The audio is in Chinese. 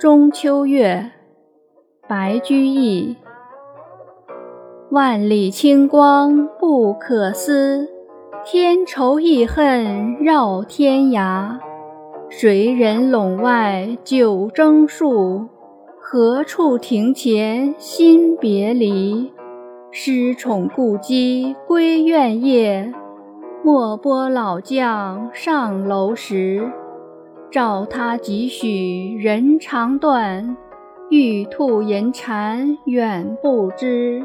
中秋月，白居易。万里清光不可思，天愁意恨绕天涯。谁人陇外九征戍？何处庭前新别离？失宠故鸡归怨夜，莫拨老将上楼时。照他几许人肠断，玉兔银蟾远不知。